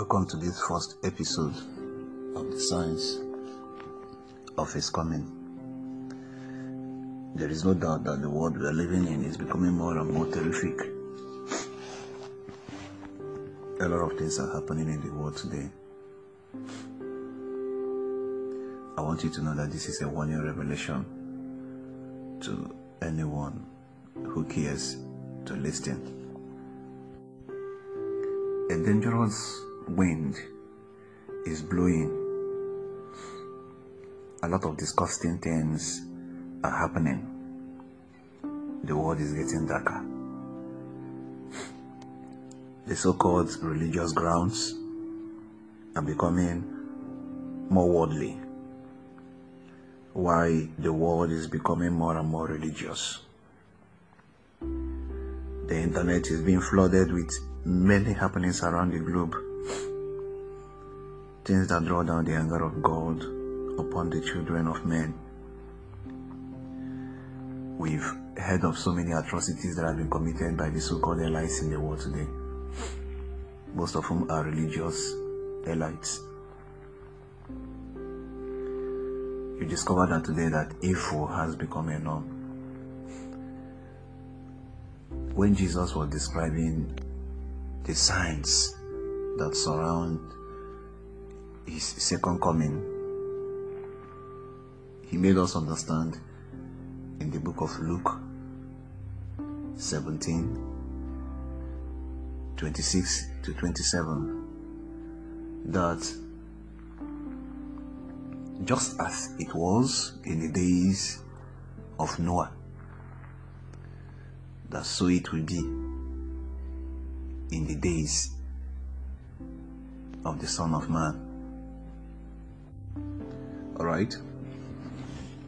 Welcome to this first episode of the Signs of His Coming. There is no doubt that the world we are living in is becoming more and more terrific. A lot of things are happening in the world today. I want you to know that this is a warning revelation to anyone who cares to listen. A dangerous wind is blowing. A lot of disgusting things are happening. The world is getting darker. The so called religious grounds are becoming more worldly. Why the world is becoming more and more religious. The internet is being flooded with many happenings around the globe things that draw down the anger of God upon the children of men. We've heard of so many atrocities that have been committed by the so-called elites in the world today, most of whom are religious elites. You discover that today that evil has become a norm. When Jesus was describing the signs that surround his second coming, he made us understand in the book of Luke 17 26 to 27 that just as it was in the days of Noah, that so it will be in the days of the Son of Man. Alright?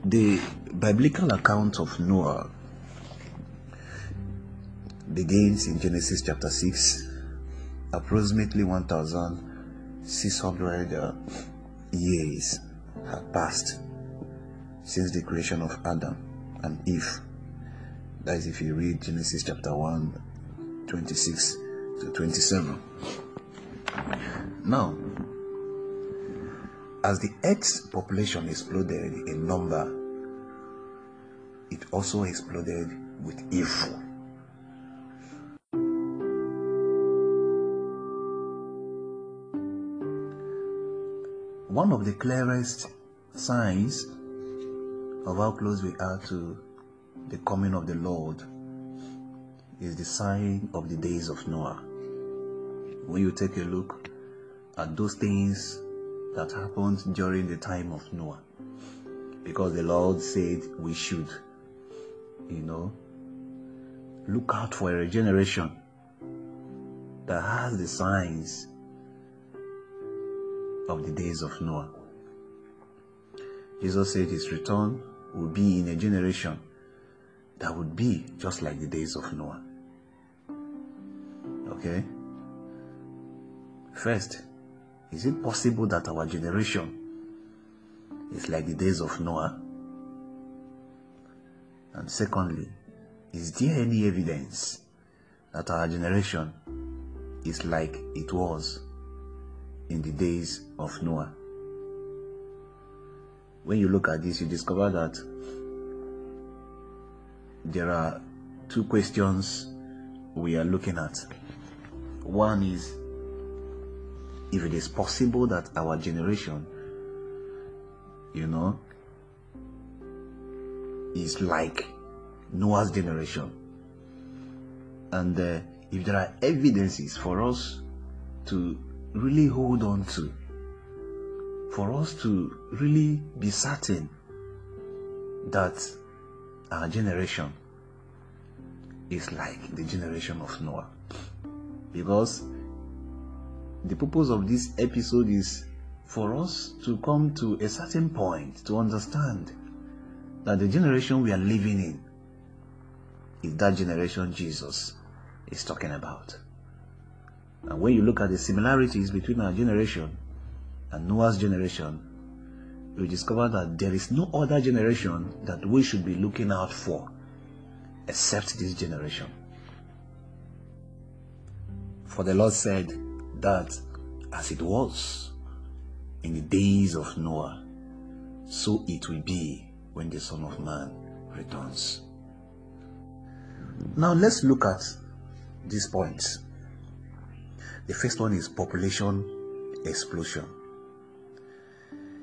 The biblical account of Noah begins in Genesis chapter 6, approximately 1,600 uh, years have passed since the creation of Adam and Eve. That is, if you read Genesis chapter 1, 26 to 27. Now, as the Earth's population exploded in number, it also exploded with evil. One of the clearest signs of how close we are to the coming of the Lord is the sign of the days of Noah. When you take a look at those things that happened during the time of Noah, because the Lord said we should, you know, look out for a generation that has the signs of the days of Noah. Jesus said his return will be in a generation that would be just like the days of Noah. Okay? First, is it possible that our generation is like the days of Noah? And secondly, is there any evidence that our generation is like it was in the days of Noah? When you look at this, you discover that there are two questions we are looking at. One is if it is possible that our generation, you know, is like Noah's generation. And uh, if there are evidences for us to really hold on to, for us to really be certain that our generation is like the generation of Noah. Because the purpose of this episode is for us to come to a certain point to understand that the generation we are living in is that generation Jesus is talking about. And when you look at the similarities between our generation and Noah's generation, you discover that there is no other generation that we should be looking out for except this generation. For the Lord said that as it was in the days of Noah, so it will be when the Son of Man returns. Now let's look at these points. The first one is population explosion.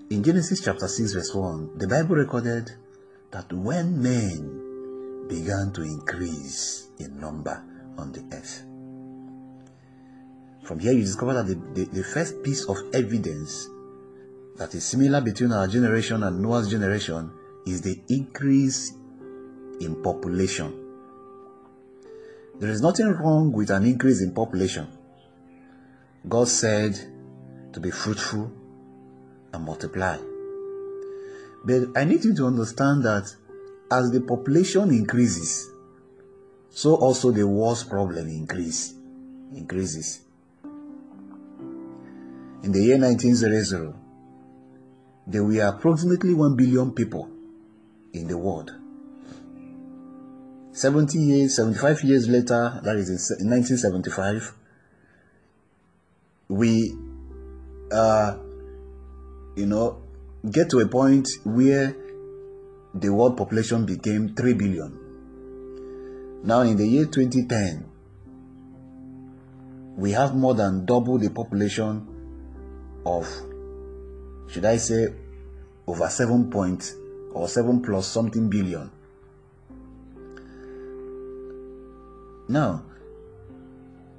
In Genesis chapter 6, verse 1, the Bible recorded that when men began to increase in number on the earth, from here you discover that the, the, the first piece of evidence that is similar between our generation and Noah's generation is the increase in population. There is nothing wrong with an increase in population. God said to be fruitful and multiply. But I need you to understand that as the population increases, so also the wars problem increase increases. In the year 1900, there were approximately 1 billion people in the world. 70 years, 75 years later, that is in 1975, we, uh, you know, get to a point where the world population became 3 billion. Now, in the year 2010, we have more than double the population of, should I say, over 7 point or 7 plus something billion. Now,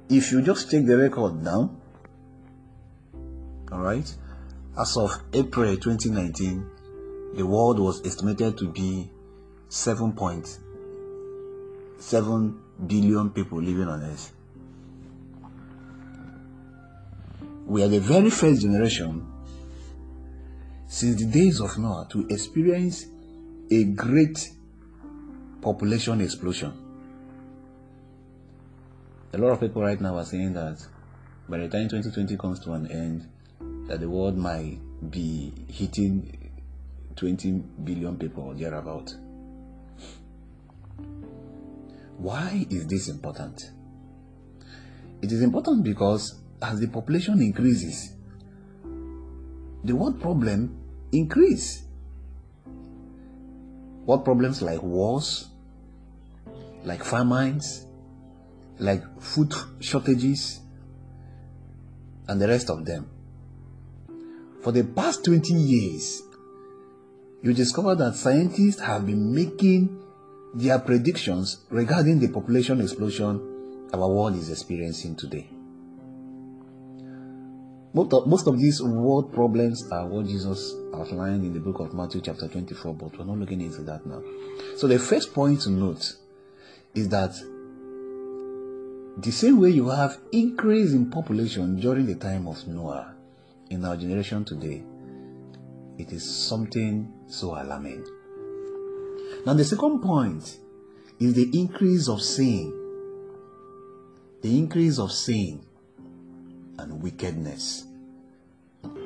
if you just take the record now, all right, as of April 2019, the world was estimated to be 7.7 billion people living on Earth. We are the very first generation since the days of Noah to experience a great population explosion. A lot of people right now are saying that by the time 2020 comes to an end, that the world might be hitting 20 billion people or thereabout. Why is this important? It is important because as the population increases, the world problem increase. What problems like wars, like famines, like food shortages, and the rest of them. For the past 20 years, you discover that scientists have been making their predictions regarding the population explosion our world is experiencing today. Most of, most of these world problems are what Jesus outlined in the book of Matthew, chapter 24, but we're not looking into that now. So, the first point to note is that the same way you have increase in population during the time of Noah, in our generation today, it is something so alarming. Now, the second point is the increase of sin. The increase of sin and wickedness.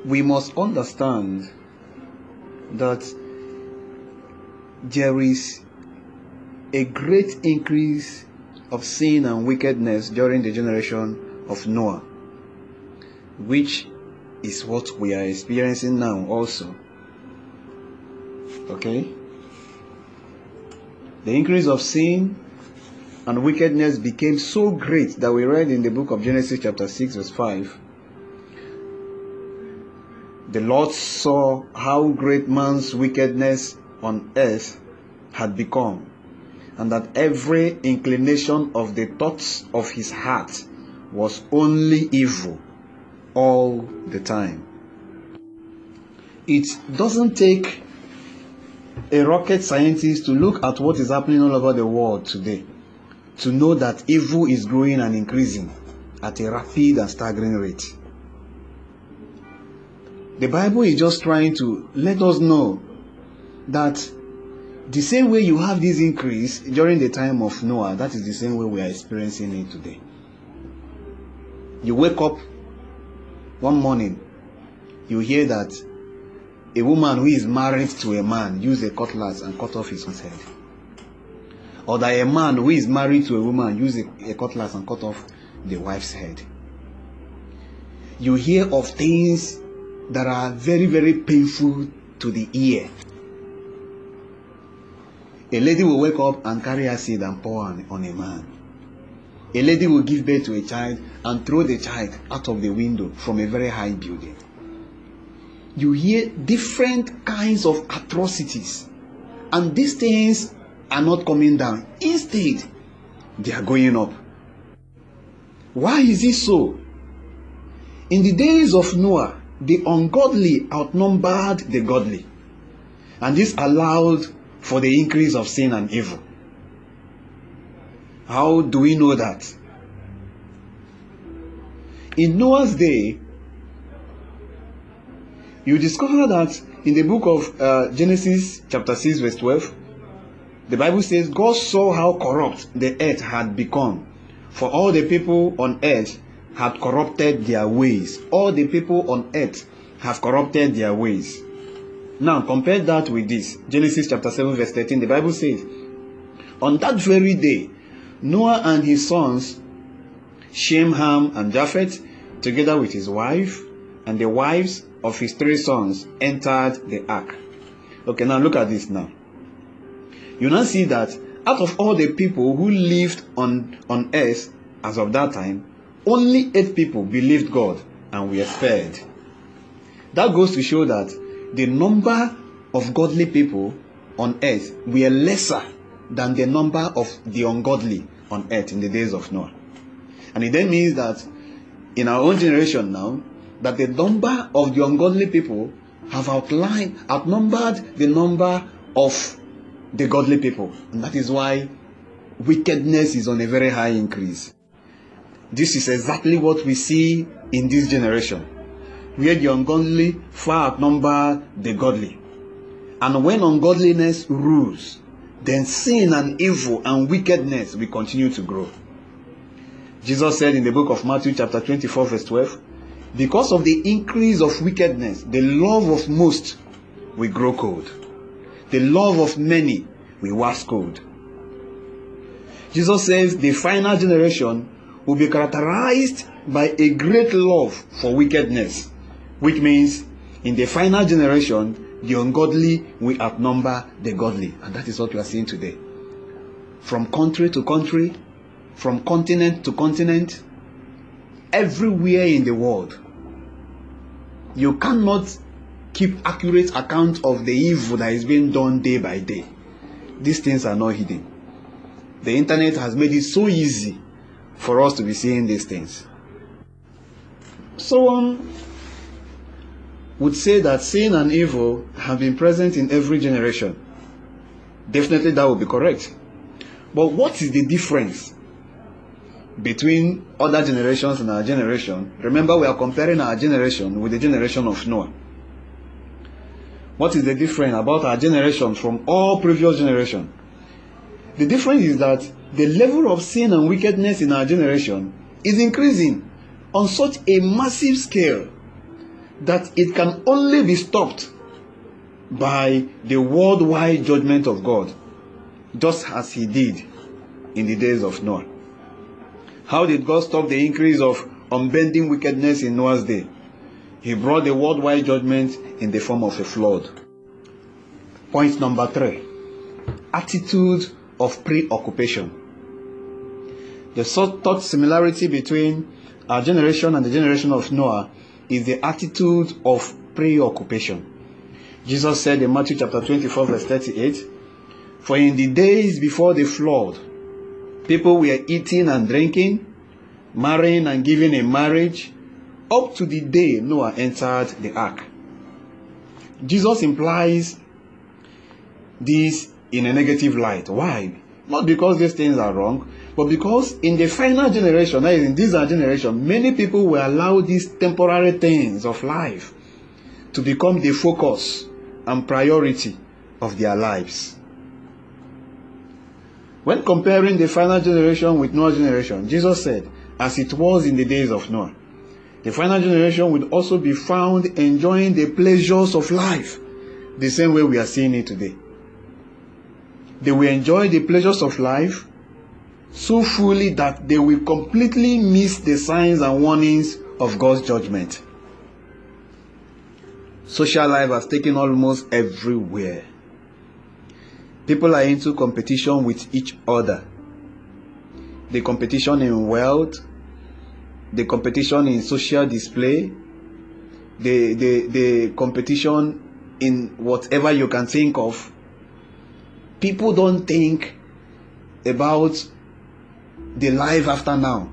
We must understand that there is a great increase of sin and wickedness during the generation of Noah, which is what we are experiencing now, also. Okay? The increase of sin and wickedness became so great that we read in the book of Genesis, chapter 6, verse 5. The Lord saw how great man's wickedness on earth had become, and that every inclination of the thoughts of his heart was only evil all the time. It doesn't take a rocket scientist to look at what is happening all over the world today to know that evil is growing and increasing at a rapid and staggering rate. The Bible is just trying to let us know that the same way you have this increase during the time of Noah, that is the same way we are experiencing it today. You wake up one morning, you hear that a woman who is married to a man use a cutlass and cut off his head. Or that a man who is married to a woman use a, a cutlass and cut off the wife's head. you hear of things that are very, very painful to the ear. A lady will wake up and carry acid and pour on, on a man. A lady will give birth to a child and throw the child out of the window from a very high building. You hear different kinds of atrocities, and these things are not coming down. Instead, they are going up. Why is it so? In the days of Noah, the ungodly outnumbered the godly, and this allowed for the increase of sin and evil. How do we know that? In Noah's day, you discover that in the book of uh, Genesis, chapter 6, verse 12, the Bible says, God saw how corrupt the earth had become, for all the people on earth had corrupted their ways. All the people on earth have corrupted their ways. Now, compare that with this. Genesis chapter 7, verse 13. The Bible says, On that very day, Noah and his sons, Shem, Ham, and Japheth, together with his wife and the wives of his three sons, entered the ark. Okay, now look at this now. You now see that out of all the people who lived on, on earth as of that time, only eight people believed God and were spared. That goes to show that the number of godly people on earth were lesser than the number of the ungodly on earth in the days of Noah. And it then means that in our own generation now, that the number of the ungodly people have outlined, outnumbered the number of the godly people. And that is why wickedness is on a very high increase. This is exactly what we see in this generation, where the ungodly far outnumber the godly. And when ungodliness rules, then sin and evil and wickedness will continue to grow. Jesus said in the book of Matthew, chapter 24, verse 12, because of the increase of wickedness, the love of most will grow cold. The love of many will wax cold. Jesus says the final generation will be characterized by a great love for wickedness, which means in the final generation, the ungodly will outnumber the godly. And that is what we are seeing today. From country to country, from continent to continent, everywhere in the world, you cannot keep accurate account of the evil that is being done day by day. These things are not hidden. The internet has made it so easy for us to be seeing these things. Someone would say that sin and evil have been present in every generation. Definitely that would be correct. But what is the difference between other generations and our generation? Remember, we are comparing our generation with the generation of Noah. What is the difference about our generation from all previous generations? The difference is that the level of sin and wickedness in our generation is increasing on such a massive scale that it can only be stopped by the worldwide judgment of God, just as He did in the days of Noah. How did God stop the increase of unbending wickedness in Noah's day? He brought the worldwide judgment in the form of a flood. Point number three attitude of preoccupation. The third similarity between our generation and the generation of Noah is the attitude of preoccupation. Jesus said in Matthew chapter 24, verse 38, For in the days before the flood, people were eating and drinking, marrying and giving in marriage, up to the day Noah entered the ark. Jesus implies this in a negative light. Why? Not because these things are wrong, but because in the final generation, that is in this generation, many people will allow these temporary things of life to become the focus and priority of their lives. When comparing the final generation with Noah's generation, Jesus said, as it was in the days of Noah, the final generation would also be found enjoying the pleasures of life the same way we are seeing it today. They will enjoy the pleasures of life so fully that they will completely miss the signs and warnings of God's judgment. Social life has taken almost everywhere. People are into competition with each other. The competition in wealth, the competition in social display, the, the, the competition in whatever you can think of. People don't think about the life after now.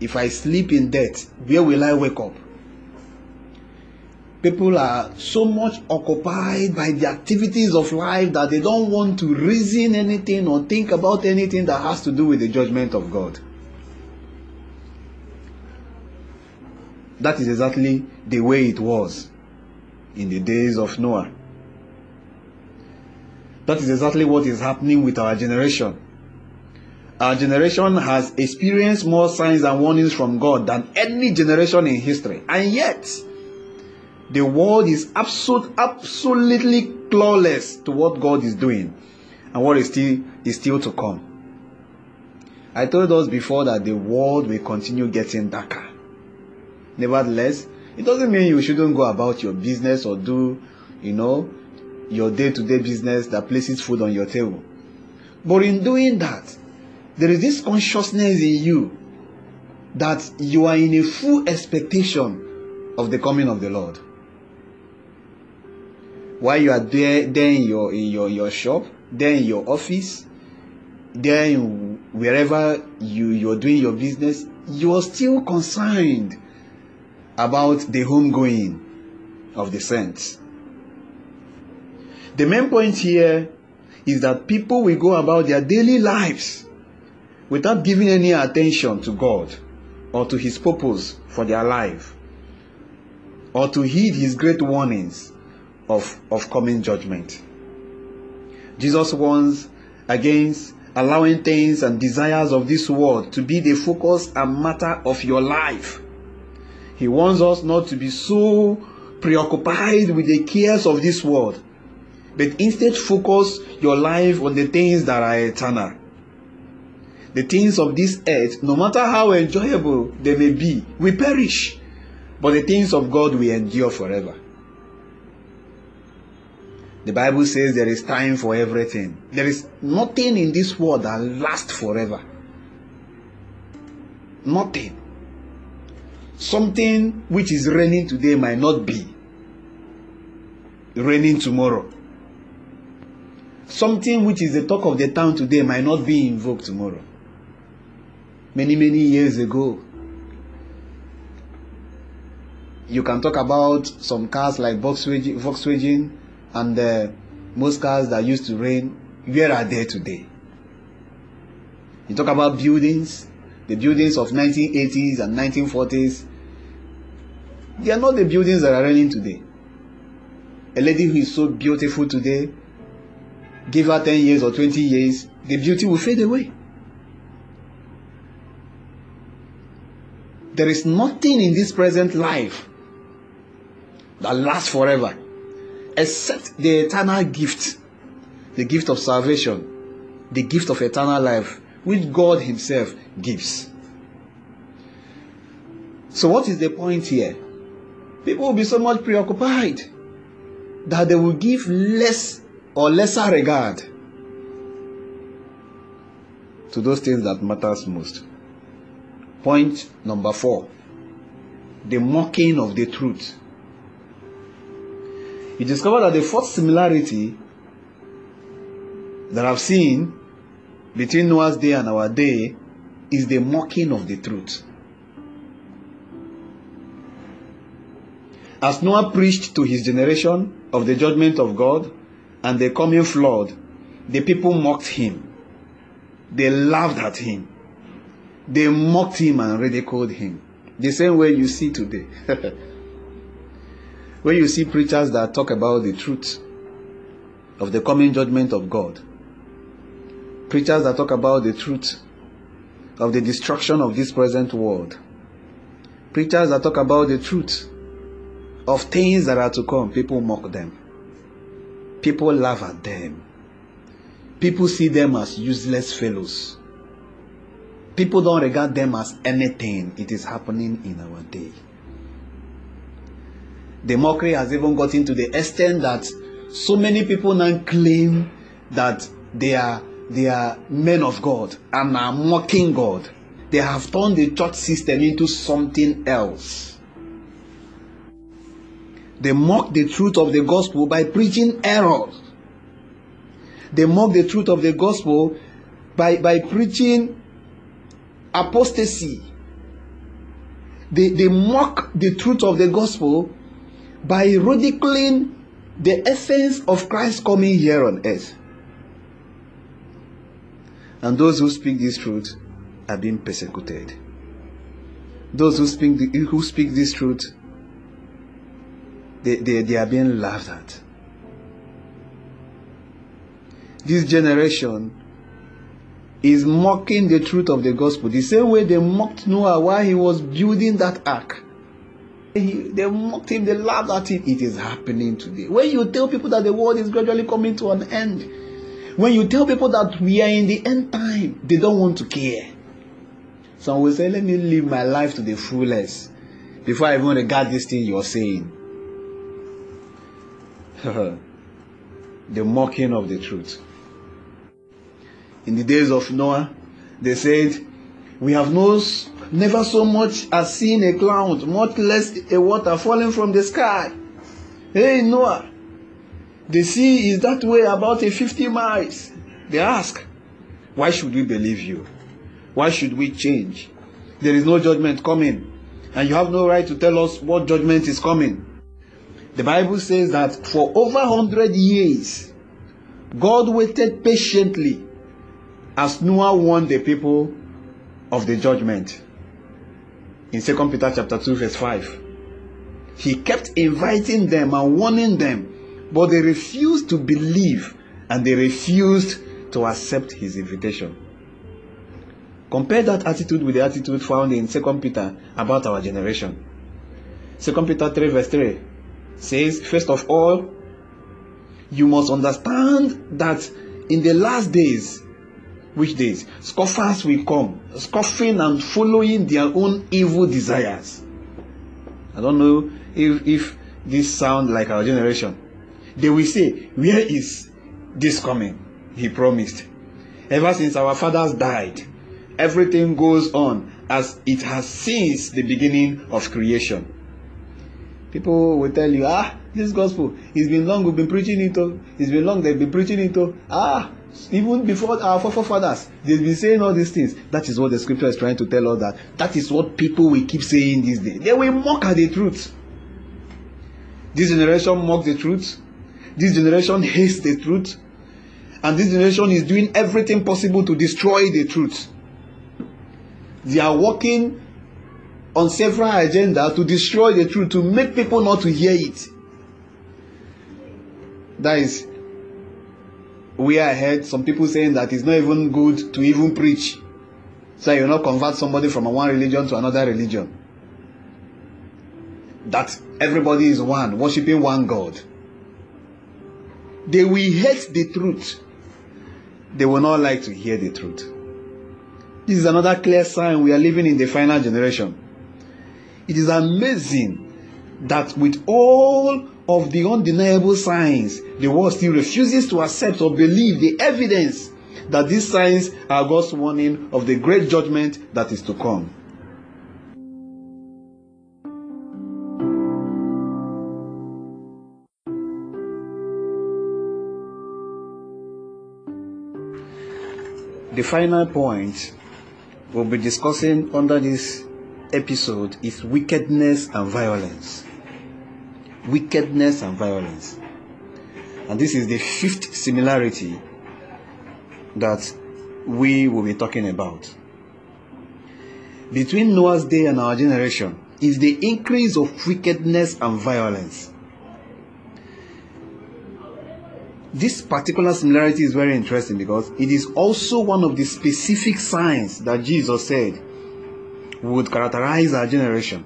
If I sleep in death, where will I wake up? People are so much occupied by the activities of life that they don't want to reason anything or think about anything that has to do with the judgment of God. That is exactly the way it was in the days of Noah. That is exactly what is happening with our generation. Our generation has experienced more signs and warnings from God than any generation in history. And yet, the world is absolute, absolutely clawless to what God is doing and what is still, is still to come. I told us before that the world will continue getting darker. Nevertheless, it doesn't mean you shouldn't go about your business or do, you know, your day to day business that places food on your table. But in doing that, there is this consciousness in you that you are in a full expectation of the coming of the Lord. While you are there, in your in your, your shop, there in your office, there in wherever you, you're doing your business, you are still concerned about the homegoing of the saints. The main point here is that people will go about their daily lives without giving any attention to God or to His purpose for their life or to heed His great warnings of, of coming judgment. Jesus warns against allowing things and desires of this world to be the focus and matter of your life. He warns us not to be so preoccupied with the cares of this world, but instead focus your life on the things that are eternal. The things of this earth, no matter how enjoyable they may be, we perish, but the things of God will endure forever. The Bible says there is time for everything. There is nothing in this world that lasts forever. Nothing. Something which is reigning today might not be reigning tomorrow. Something which is the talk of the town today might not be invoked tomorrow. Many, many years ago, you can talk about some cars like Volkswagen, Volkswagen and uh, most cars that used to reign, where are they today? You talk about buildings, the buildings of 1980s and 1940s. They are not the buildings that are running today. A lady who is so beautiful today, give her 10 years or 20 years, the beauty will fade away. There is nothing in this present life that lasts forever except the eternal gift, the gift of salvation, the gift of eternal life, which God Himself gives. So, what is the point here? People will be so much preoccupied that they will give less or lesser regard to those things that matters most. Point number four the mocking of the truth. You discover that the fourth similarity that I've seen between Noah's day and our day is the mocking of the truth. As Noah preached to his generation of the judgment of God and the coming flood, the people mocked him. They laughed at him. They mocked him and ridiculed him. The same way you see today. when you see preachers that talk about the truth of the coming judgment of God, preachers that talk about the truth of the destruction of this present world, preachers that talk about the truth of things that are to come, people mock them. People laugh at them. People see them as useless fellows. People don't regard them as anything. It is happening in our day. The mockery has even gotten to the extent that so many people now claim that they are they are men of God and are mocking God. They have turned the church system into something else. They mock the truth of the gospel by preaching errors. They mock the truth of the gospel by, by preaching apostasy. They, they mock the truth of the gospel by ridiculing the essence of Christ coming here on earth. And those who speak this truth are being persecuted. Those who speak, the, who speak this truth, they, they, they are being laughed at. This generation is mocking the truth of the gospel the same way they mocked Noah while he was building that ark. He, they mocked him, they laughed at him. It is happening today. When you tell people that the world is gradually coming to an end, when you tell people that we are in the end time, they don't want to care. Some will say, Let me live my life to the fullest before I even regard this thing you're saying. the mocking of the truth. In the days of Noah, they said, We have no, never so much as seen a cloud, much less a water falling from the sky. Hey, Noah, the sea is that way about a 50 miles. They ask, Why should we believe you? Why should we change? There is no judgment coming, and you have no right to tell us what judgment is coming. The Bible says that for over 100 years, God waited patiently as Noah warned the people of the judgment. In 2 Peter chapter 2 verse 5. He kept inviting them and warning them but they refused to believe and they refused to accept his invitation. Compare that attitude with the attitude found in 2 Peter about our generation. 2 Peter 3 verse 3 says, First of all, you must understand that in the last days, which days? Scoffers will come, scoffing and following their own evil desires. I don't know if, if this sounds like our generation. They will say, Where is this coming? He promised. Ever since our fathers died, everything goes on as it has since the beginning of creation. People will tell you, ah, this gospel, it's been long we've been preaching it. Oh. It's been long they've been preaching it. Oh. Ah, even before our forefathers, they've been saying all these things. That is what the scripture is trying to tell us that. That is what people will keep saying these days. They will mock at the truth. This generation mock the truth. This generation hates the truth. And this generation is doing everything possible to destroy the truth. They are working on several agendas to destroy the truth, to make people not to hear it. That is we I heard some people saying that it's not even good to even preach. So you not convert somebody from one religion to another religion. That everybody is one, worshiping one God. They will hate the truth. They will not like to hear the truth. This is another clear sign we are living in the final generation. It is amazing that with all of the undeniable signs, the world still refuses to accept or believe the evidence that these signs are God's warning of the great judgment that is to come. The final point we'll be discussing under this episode is wickedness and violence. Wickedness and violence. And this is the fifth similarity that we will be talking about. Between Noah's day and our generation is the increase of wickedness and violence. This particular similarity is very interesting because it is also one of the specific signs that Jesus said would characterize our generation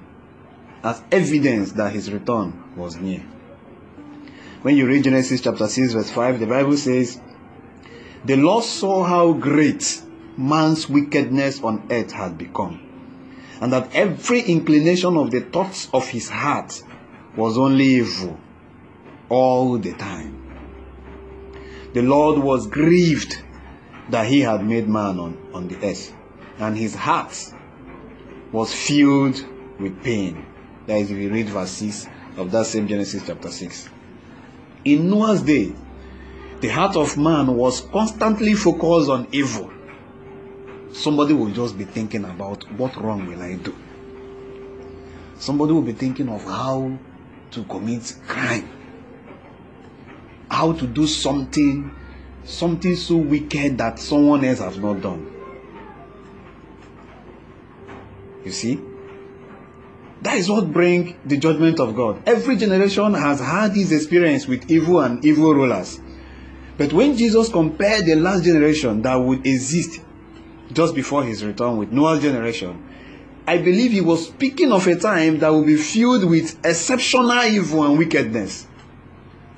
as evidence that his return was near. When you read Genesis chapter 6, verse 5, the Bible says, The Lord saw how great man's wickedness on earth had become, and that every inclination of the thoughts of his heart was only evil all the time. The Lord was grieved that he had made man on, on the earth, and his heart was filled with pain. That is, if you read verse 6 of that same Genesis chapter 6. In Noah's day, the heart of man was constantly focused on evil. Somebody will just be thinking about what wrong will I do. Somebody will be thinking of how to commit crime, how to do something, something so wicked that someone else has not done. You see? That is what brings the judgment of God. Every generation has had this experience with evil and evil rulers. But when Jesus compared the last generation that would exist just before his return with Noah's generation, I believe he was speaking of a time that will be filled with exceptional evil and wickedness,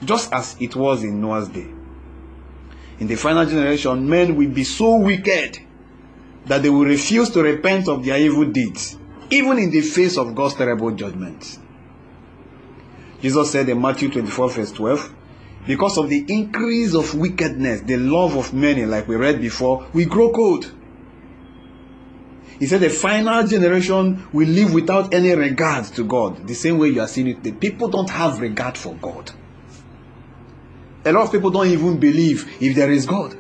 just as it was in Noah's day. In the final generation, men will be so wicked that they will refuse to repent of their evil deeds, even in the face of God's terrible judgment. Jesus said in Matthew 24, verse 12, because of the increase of wickedness, the love of many, like we read before, will grow cold. He said the final generation will live without any regard to God. The same way you are seeing it, the people don't have regard for God. A lot of people don't even believe if there is God.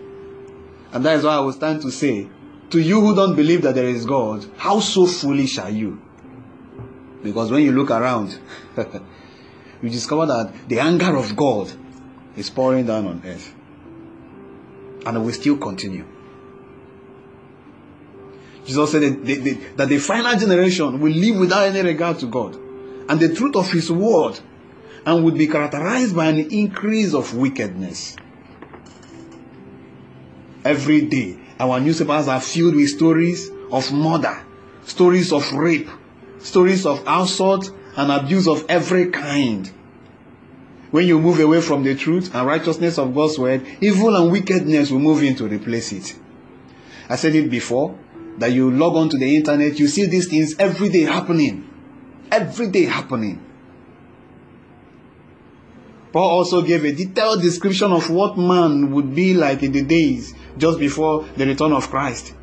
And that is why I was trying to say, to you who don't believe that there is God, how so foolish are you? Because when you look around, you discover that the anger of God is pouring down on earth. And it will still continue. Jesus said that the, the, that the final generation will live without any regard to God and the truth of His word and would be characterized by an increase of wickedness. Every day, our newspapers are filled with stories of murder, stories of rape, stories of assault and abuse of every kind. When you move away from the truth and righteousness of God's word, evil and wickedness will move in to replace it. I said it before that you log on to the internet, you see these things every day happening. Every day happening. Paul also gave a detailed description of what man would be like in the days just before the return of Christ.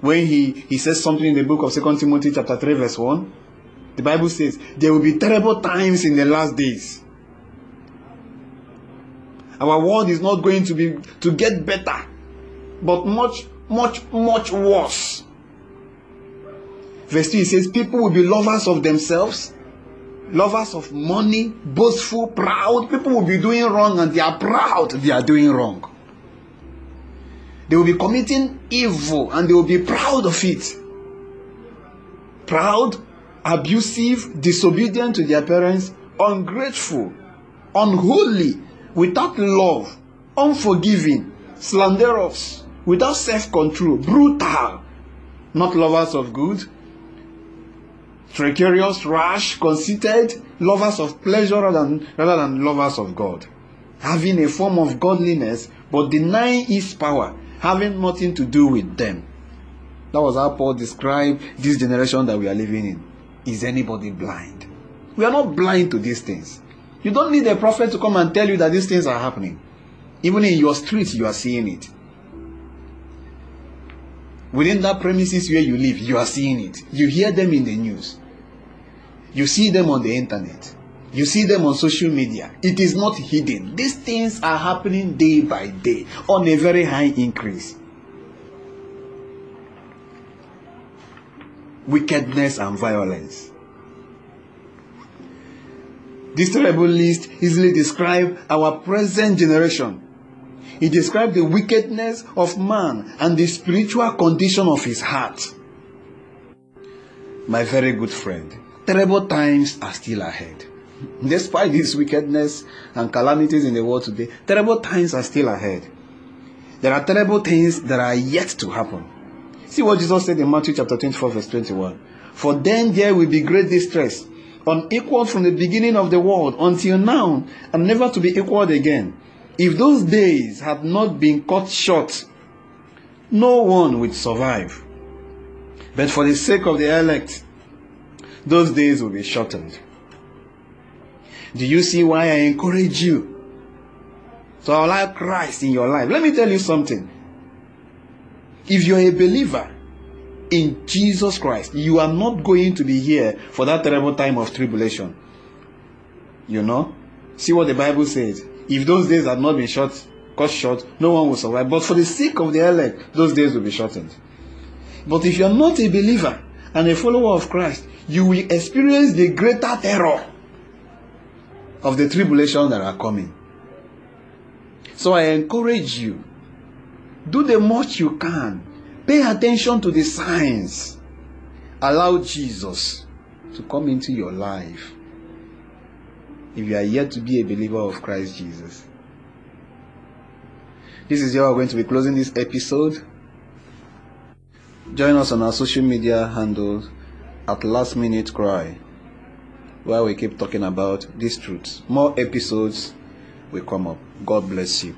When he, he says something in the book of 2 Timothy chapter 3 verse 1, the Bible says, there will be terrible times in the last days. Our world is not going to be to get better, but much, much, much worse. Verse 2 says, People will be lovers of themselves, lovers of money, boastful, proud. People will be doing wrong and they are proud they are doing wrong. They will be committing evil and they will be proud of it. Proud, abusive, disobedient to their parents, ungrateful, unholy, without love, unforgiving, slanderous, without self control, brutal, not lovers of good, treacherous, rash, conceited, lovers of pleasure rather than, rather than lovers of God, having a form of godliness but denying its power, having nothing to do with them. That was how Paul described this generation that we are living in. Is anybody blind? We are not blind to these things. You don't need a prophet to come and tell you that these things are happening. Even in your streets, you are seeing it. Within that premises where you live, you are seeing it. You hear them in the news. You see them on the internet. You see them on social media. It is not hidden. These things are happening day by day on a very high increase. Wickedness and violence. This terrible list easily describes our present generation. It describes the wickedness of man and the spiritual condition of his heart. My very good friend, terrible times are still ahead. Despite this wickedness and calamities in the world today, terrible times are still ahead. There are terrible things that are yet to happen. See what Jesus said in Matthew chapter 24, verse 21. For then there will be great distress, unequaled from the beginning of the world until now, and never to be equaled again. If those days had not been cut short, no one would survive. But for the sake of the elect, those days will be shortened. Do you see why I encourage you to allow Christ in your life? Let me tell you something. If you're a believer in Jesus Christ, you are not going to be here for that terrible time of tribulation. You know? See what the Bible says. If those days had not been short, cut short, no one will survive. But for the sake of the elect, those days will be shortened. But if you're not a believer and a follower of Christ, you will experience the greater terror of the tribulation that are coming. So I encourage you, do the most you can. Pay attention to the signs. Allow Jesus to come into your life. If you are yet to be a believer of Christ Jesus. This is how we're going to be closing this episode. Join us on our social media handles at Last Minute Cry, where we keep talking about these truths. More episodes will come up. God bless you.